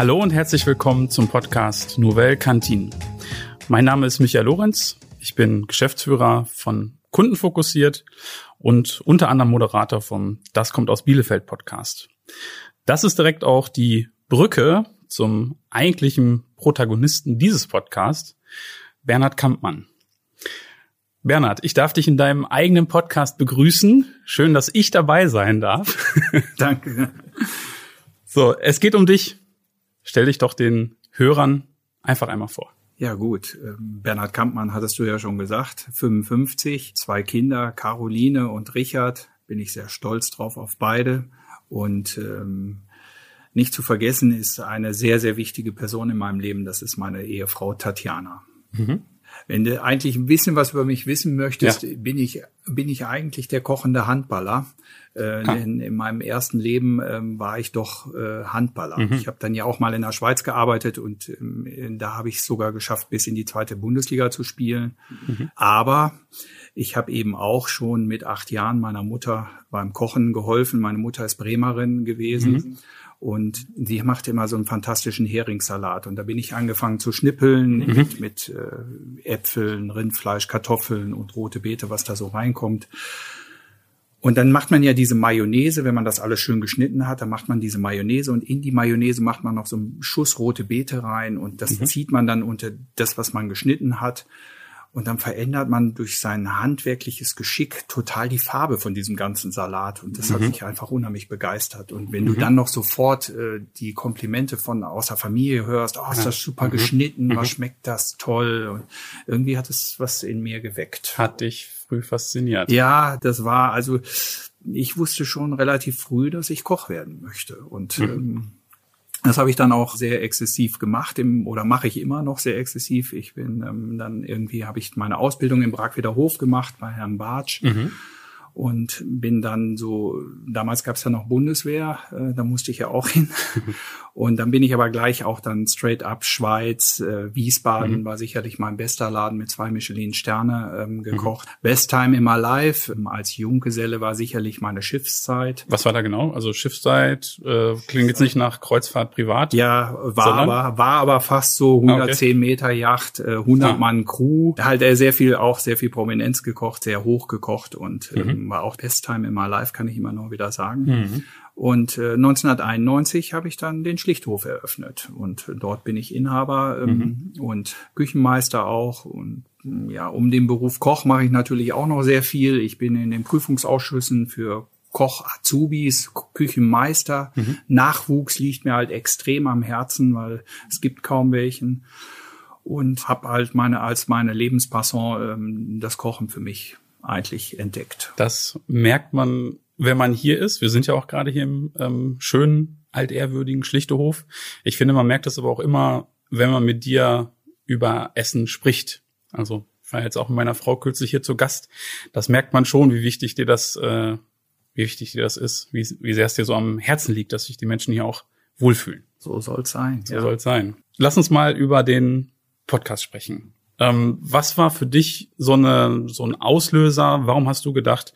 Hallo und herzlich willkommen zum Podcast Nouvelle Cantin. Mein Name ist Michael Lorenz. Ich bin Geschäftsführer von Kundenfokussiert und unter anderem Moderator vom Das kommt aus Bielefeld Podcast. Das ist direkt auch die Brücke zum eigentlichen Protagonisten dieses Podcasts, Bernhard Kampmann. Bernhard, ich darf dich in deinem eigenen Podcast begrüßen. Schön, dass ich dabei sein darf. Danke. So, es geht um dich. Stell dich doch den Hörern einfach einmal vor. Ja gut, ähm, Bernhard Kampmann hattest du ja schon gesagt, 55, zwei Kinder, Caroline und Richard, bin ich sehr stolz drauf auf beide. Und ähm, nicht zu vergessen ist eine sehr, sehr wichtige Person in meinem Leben, das ist meine Ehefrau Tatjana. Mhm. Wenn du eigentlich ein bisschen was über mich wissen möchtest, ja. bin ich bin ich eigentlich der kochende Handballer. Äh, denn in meinem ersten Leben ähm, war ich doch äh, Handballer. Mhm. Ich habe dann ja auch mal in der Schweiz gearbeitet und ähm, da habe ich es sogar geschafft, bis in die zweite Bundesliga zu spielen. Mhm. Aber ich habe eben auch schon mit acht Jahren meiner Mutter beim Kochen geholfen. Meine Mutter ist Bremerin gewesen. Mhm. Und sie macht immer so einen fantastischen Heringssalat. Und da bin ich angefangen zu schnippeln mhm. mit, mit äh, Äpfeln, Rindfleisch, Kartoffeln und rote Beete, was da so reinkommt. Und dann macht man ja diese Mayonnaise, wenn man das alles schön geschnitten hat, dann macht man diese Mayonnaise und in die Mayonnaise macht man noch so einen Schuss rote Beete rein und das mhm. zieht man dann unter das, was man geschnitten hat. Und dann verändert man durch sein handwerkliches Geschick total die Farbe von diesem ganzen Salat. Und das mhm. hat mich einfach unheimlich begeistert. Und wenn mhm. du dann noch sofort äh, die Komplimente von aus der Familie hörst, oh, ist das super mhm. geschnitten, was mhm. schmeckt das toll. Und irgendwie hat es was in mir geweckt. Hat dich früh fasziniert. Ja, das war also, ich wusste schon relativ früh, dass ich Koch werden möchte. Und mhm. ähm, das habe ich dann auch sehr exzessiv gemacht im, oder mache ich immer noch sehr exzessiv. Ich bin ähm, dann irgendwie habe ich meine Ausbildung im Bragweder Hof gemacht bei Herrn Bartsch. Mhm und bin dann so, damals gab es ja noch Bundeswehr, äh, da musste ich ja auch hin. und dann bin ich aber gleich auch dann straight up Schweiz, äh, Wiesbaden mhm. war sicherlich mein bester Laden mit zwei Michelin-Sterne ähm, mhm. gekocht. Mhm. Best Time in my life ähm, als Junggeselle war sicherlich meine Schiffszeit. Was war da genau? Also Schiffszeit äh, klingt jetzt nicht nach Kreuzfahrt privat. Ja, war aber war aber fast so 110 ah, okay. Meter Yacht, äh, 100 ah. Mann Crew, halt er sehr viel auch sehr viel Prominenz gekocht, sehr hoch gekocht und mhm. ähm, war auch Best Time in my life, kann ich immer nur wieder sagen. Und äh, 1991 habe ich dann den Schlichthof eröffnet und dort bin ich Inhaber ähm, mhm. und Küchenmeister auch und ja, um den Beruf Koch mache ich natürlich auch noch sehr viel. Ich bin in den Prüfungsausschüssen für Koch Azubis, Küchenmeister. Mhm. Nachwuchs liegt mir halt extrem am Herzen, weil es gibt kaum welchen und habe halt meine als meine Lebenspassion ähm, das Kochen für mich eigentlich entdeckt. Das merkt man, wenn man hier ist. Wir sind ja auch gerade hier im ähm, schönen, altehrwürdigen Schlichtehof. Ich finde, man merkt das aber auch immer, wenn man mit dir über Essen spricht. Also ich war jetzt auch mit meiner Frau kürzlich hier zu Gast. Das merkt man schon, wie wichtig dir das, äh, wie wichtig dir das ist, wie, wie sehr es dir so am Herzen liegt, dass sich die Menschen hier auch wohlfühlen. So soll's sein. So ja. soll's sein. Lass uns mal über den Podcast sprechen. Ähm, was war für dich so, eine, so ein Auslöser? Warum hast du gedacht,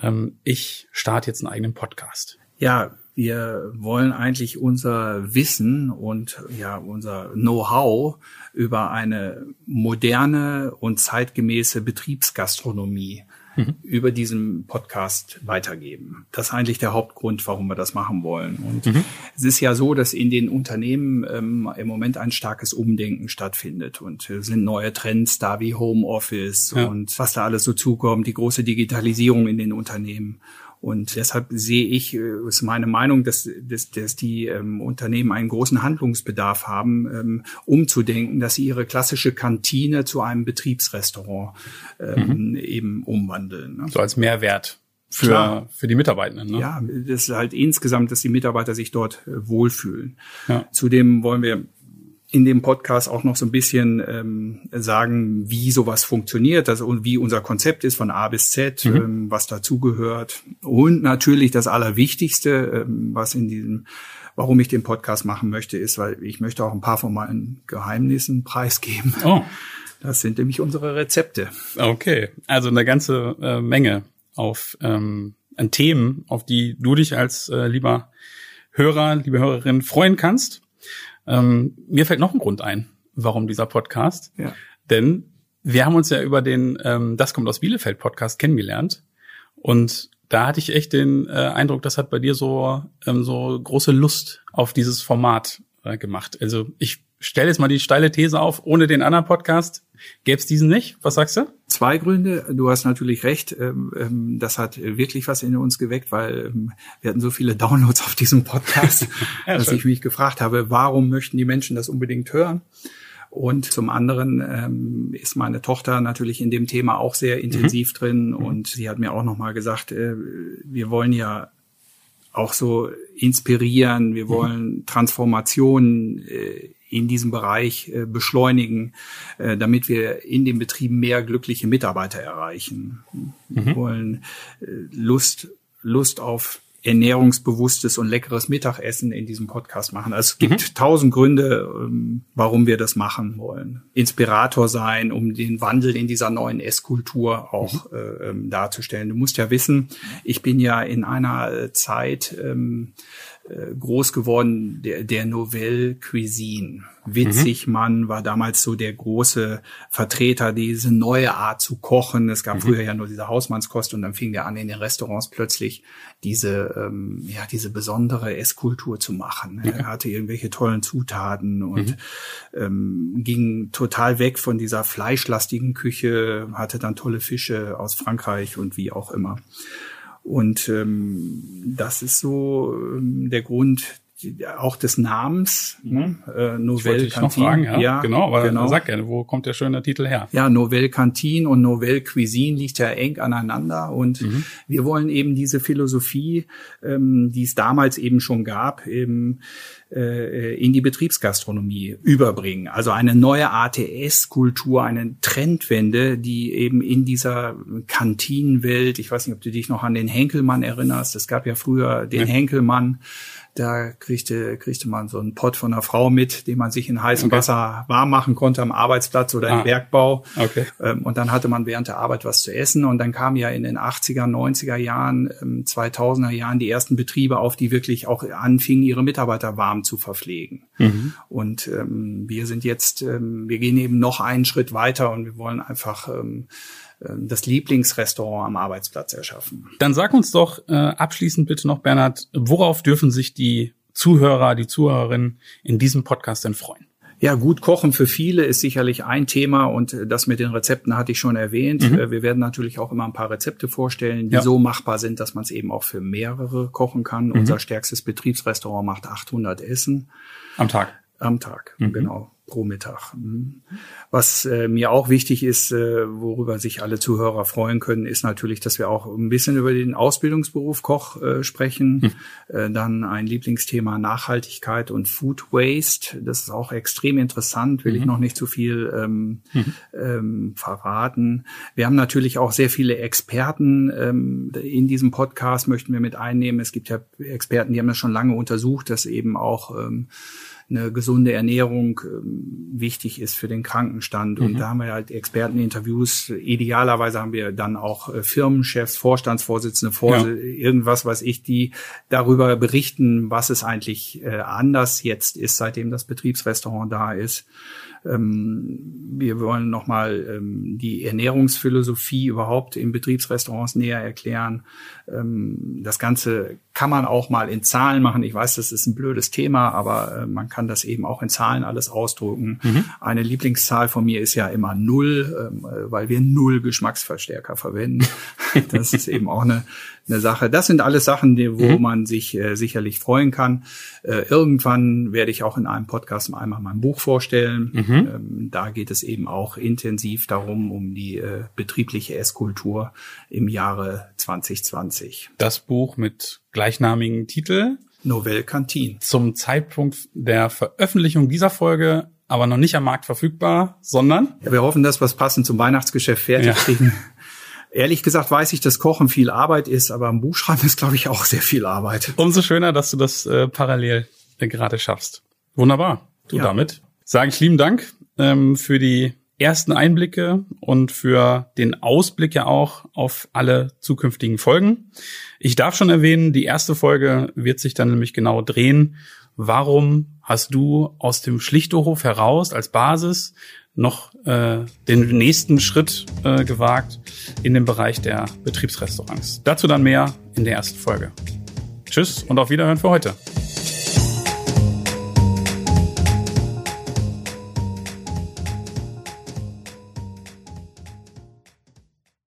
ähm, ich starte jetzt einen eigenen Podcast? Ja, wir wollen eigentlich unser Wissen und ja unser Know-how über eine moderne und zeitgemäße Betriebsgastronomie mhm. über diesen Podcast weitergeben. Das ist eigentlich der Hauptgrund, warum wir das machen wollen. Und mhm. es ist ja so, dass in den Unternehmen ähm, im Moment ein starkes Umdenken stattfindet und es sind neue Trends da wie Homeoffice ja. und was da alles so zukommt, die große Digitalisierung in den Unternehmen. Und deshalb sehe ich, äh, ist meine Meinung, dass, dass, dass die ähm, Unternehmen einen großen Handlungsbedarf haben, ähm, umzudenken, dass sie ihre klassische Kantine zu einem Betriebsrestaurant ähm, mhm. eben umwandeln. Ne? So als Mehrwert für, für die Mitarbeitenden. Ne? Ja, das ist halt insgesamt, dass die Mitarbeiter sich dort äh, wohlfühlen. Ja. Zudem wollen wir in dem Podcast auch noch so ein bisschen ähm, sagen, wie sowas funktioniert, also und wie unser Konzept ist von A bis Z, mhm. ähm, was dazugehört. Und natürlich das Allerwichtigste, ähm, was in diesem, warum ich den Podcast machen möchte, ist, weil ich möchte auch ein paar von meinen Geheimnissen preisgeben. Oh. Das sind nämlich unsere Rezepte. Okay, also eine ganze äh, Menge auf ähm, an Themen, auf die du dich als äh, lieber Hörer, liebe Hörerin freuen kannst. Ähm, mir fällt noch ein Grund ein, warum dieser Podcast. Ja. Denn wir haben uns ja über den ähm, Das kommt aus Bielefeld Podcast kennengelernt. Und da hatte ich echt den äh, Eindruck, das hat bei dir so, ähm, so große Lust auf dieses Format äh, gemacht. Also ich stelle jetzt mal die steile These auf, ohne den anderen Podcast gäbe es diesen nicht. Was sagst du? Zwei Gründe. Du hast natürlich recht. Ähm, ähm, das hat wirklich was in uns geweckt, weil ähm, wir hatten so viele Downloads auf diesem Podcast, ja, dass ich mich gefragt habe, warum möchten die Menschen das unbedingt hören? Und zum anderen ähm, ist meine Tochter natürlich in dem Thema auch sehr intensiv mhm. drin mhm. und sie hat mir auch nochmal gesagt, äh, wir wollen ja auch so inspirieren, wir mhm. wollen Transformationen äh, in diesem Bereich äh, beschleunigen, äh, damit wir in den Betrieben mehr glückliche Mitarbeiter erreichen. Wir mhm. wollen äh, Lust, Lust auf ernährungsbewusstes und leckeres Mittagessen in diesem Podcast machen. Also es gibt mhm. tausend Gründe, ähm, warum wir das machen wollen. Inspirator sein, um den Wandel in dieser neuen Esskultur auch mhm. äh, ähm, darzustellen. Du musst ja wissen, ich bin ja in einer Zeit ähm, äh, groß geworden, der, der Nouvelle Cuisine. Witzig mhm. Mann war damals so der große Vertreter, diese neue Art zu kochen. Es gab mhm. früher ja nur diese Hausmannskost und dann fing der an, in den Restaurants plötzlich diese, ähm, ja, diese besondere Esskultur zu machen. Okay. Er hatte irgendwelche tollen Zutaten und mhm. ähm, ging total weg von dieser fleischlastigen Küche, hatte dann tolle Fische aus Frankreich und wie auch immer. Und ähm, das ist so ähm, der Grund auch des Namens, ne? äh, Novelle Cantine. Fragen, ja, ja, genau, aber genau. sag gerne, wo kommt der schöne Titel her? Ja, Novelle Cantine und Novelle Cuisine liegt ja eng aneinander und mhm. wir wollen eben diese Philosophie, ähm, die es damals eben schon gab, eben äh, in die Betriebsgastronomie überbringen. Also eine neue ATS-Kultur, eine Trendwende, die eben in dieser Kantinenwelt, ich weiß nicht, ob du dich noch an den Henkelmann erinnerst, es gab ja früher den ja. Henkelmann, da kriegte, kriegte man so einen Pott von einer Frau mit, den man sich in heißem okay. Wasser warm machen konnte am Arbeitsplatz oder ah. im Bergbau. Okay. Ähm, und dann hatte man während der Arbeit was zu essen. Und dann kamen ja in den 80er, 90er Jahren, 2000er ähm, Jahren die ersten Betriebe auf, die wirklich auch anfingen, ihre Mitarbeiter warm zu verpflegen. Mhm. Und ähm, wir sind jetzt, ähm, wir gehen eben noch einen Schritt weiter und wir wollen einfach ähm, ähm, das Lieblingsrestaurant am Arbeitsplatz erschaffen. Dann sag uns doch äh, abschließend bitte noch, Bernhard, worauf dürfen sich die Zuhörer, die Zuhörerinnen in diesem Podcast denn freuen? Ja, gut kochen für viele ist sicherlich ein Thema und das mit den Rezepten hatte ich schon erwähnt. Mhm. Äh, wir werden natürlich auch immer ein paar Rezepte vorstellen, die ja. so machbar sind, dass man es eben auch für mehrere kochen kann. Mhm. Unser stärkstes Betriebsrestaurant macht 800 Essen. Am Tag? Am Tag, mhm. genau pro Mittag. Mhm. Was äh, mir auch wichtig ist, äh, worüber sich alle Zuhörer freuen können, ist natürlich, dass wir auch ein bisschen über den Ausbildungsberuf Koch äh, sprechen. Hm. Äh, dann ein Lieblingsthema Nachhaltigkeit und Food Waste. Das ist auch extrem interessant, will mhm. ich noch nicht zu viel ähm, mhm. ähm, verraten. Wir haben natürlich auch sehr viele Experten ähm, in diesem Podcast, möchten wir mit einnehmen. Es gibt ja Experten, die haben das schon lange untersucht, dass eben auch ähm, eine gesunde Ernährung ähm, wichtig ist für den Krankenstand. Mhm. Und da haben wir halt Experteninterviews. Idealerweise haben wir dann auch äh, Firmenchefs, Vorstandsvorsitzende, Vors ja. irgendwas, was ich, die darüber berichten, was es eigentlich äh, anders jetzt ist, seitdem das Betriebsrestaurant da ist. Ähm, wir wollen nochmal ähm, die Ernährungsphilosophie überhaupt in Betriebsrestaurants näher erklären. Ähm, das Ganze kann man auch mal in Zahlen machen. Ich weiß, das ist ein blödes Thema, aber äh, man kann das eben auch in Zahlen alles ausdrucken. Mhm. Eine Lieblingszahl von mir ist ja immer null, ähm, äh, weil wir null Geschmacksverstärker verwenden. das ist eben auch eine, eine Sache. Das sind alles Sachen, die, wo mhm. man sich äh, sicherlich freuen kann. Äh, irgendwann werde ich auch in einem Podcast einmal mein Buch vorstellen. Mhm. Ähm, da geht es eben auch intensiv darum, um die äh, betriebliche Esskultur im Jahre 2020. Das Buch mit gleichnamigen Titel. Novelle Cantine. Zum Zeitpunkt der Veröffentlichung dieser Folge aber noch nicht am Markt verfügbar, sondern? Ja, wir hoffen, dass wir es passend zum Weihnachtsgeschäft fertig ja. kriegen. Ehrlich gesagt weiß ich, dass Kochen viel Arbeit ist, aber ein Buchschreiben ist, glaube ich, auch sehr viel Arbeit. Umso schöner, dass du das äh, parallel äh, gerade schaffst. Wunderbar. Du ja. damit sage ich lieben Dank ähm, für die ersten Einblicke und für den Ausblick ja auch auf alle zukünftigen Folgen. Ich darf schon erwähnen, die erste Folge wird sich dann nämlich genau drehen. Warum hast du aus dem Schlichterhof heraus als Basis noch äh, den nächsten Schritt äh, gewagt in den Bereich der Betriebsrestaurants? Dazu dann mehr in der ersten Folge. Tschüss und auf Wiederhören für heute.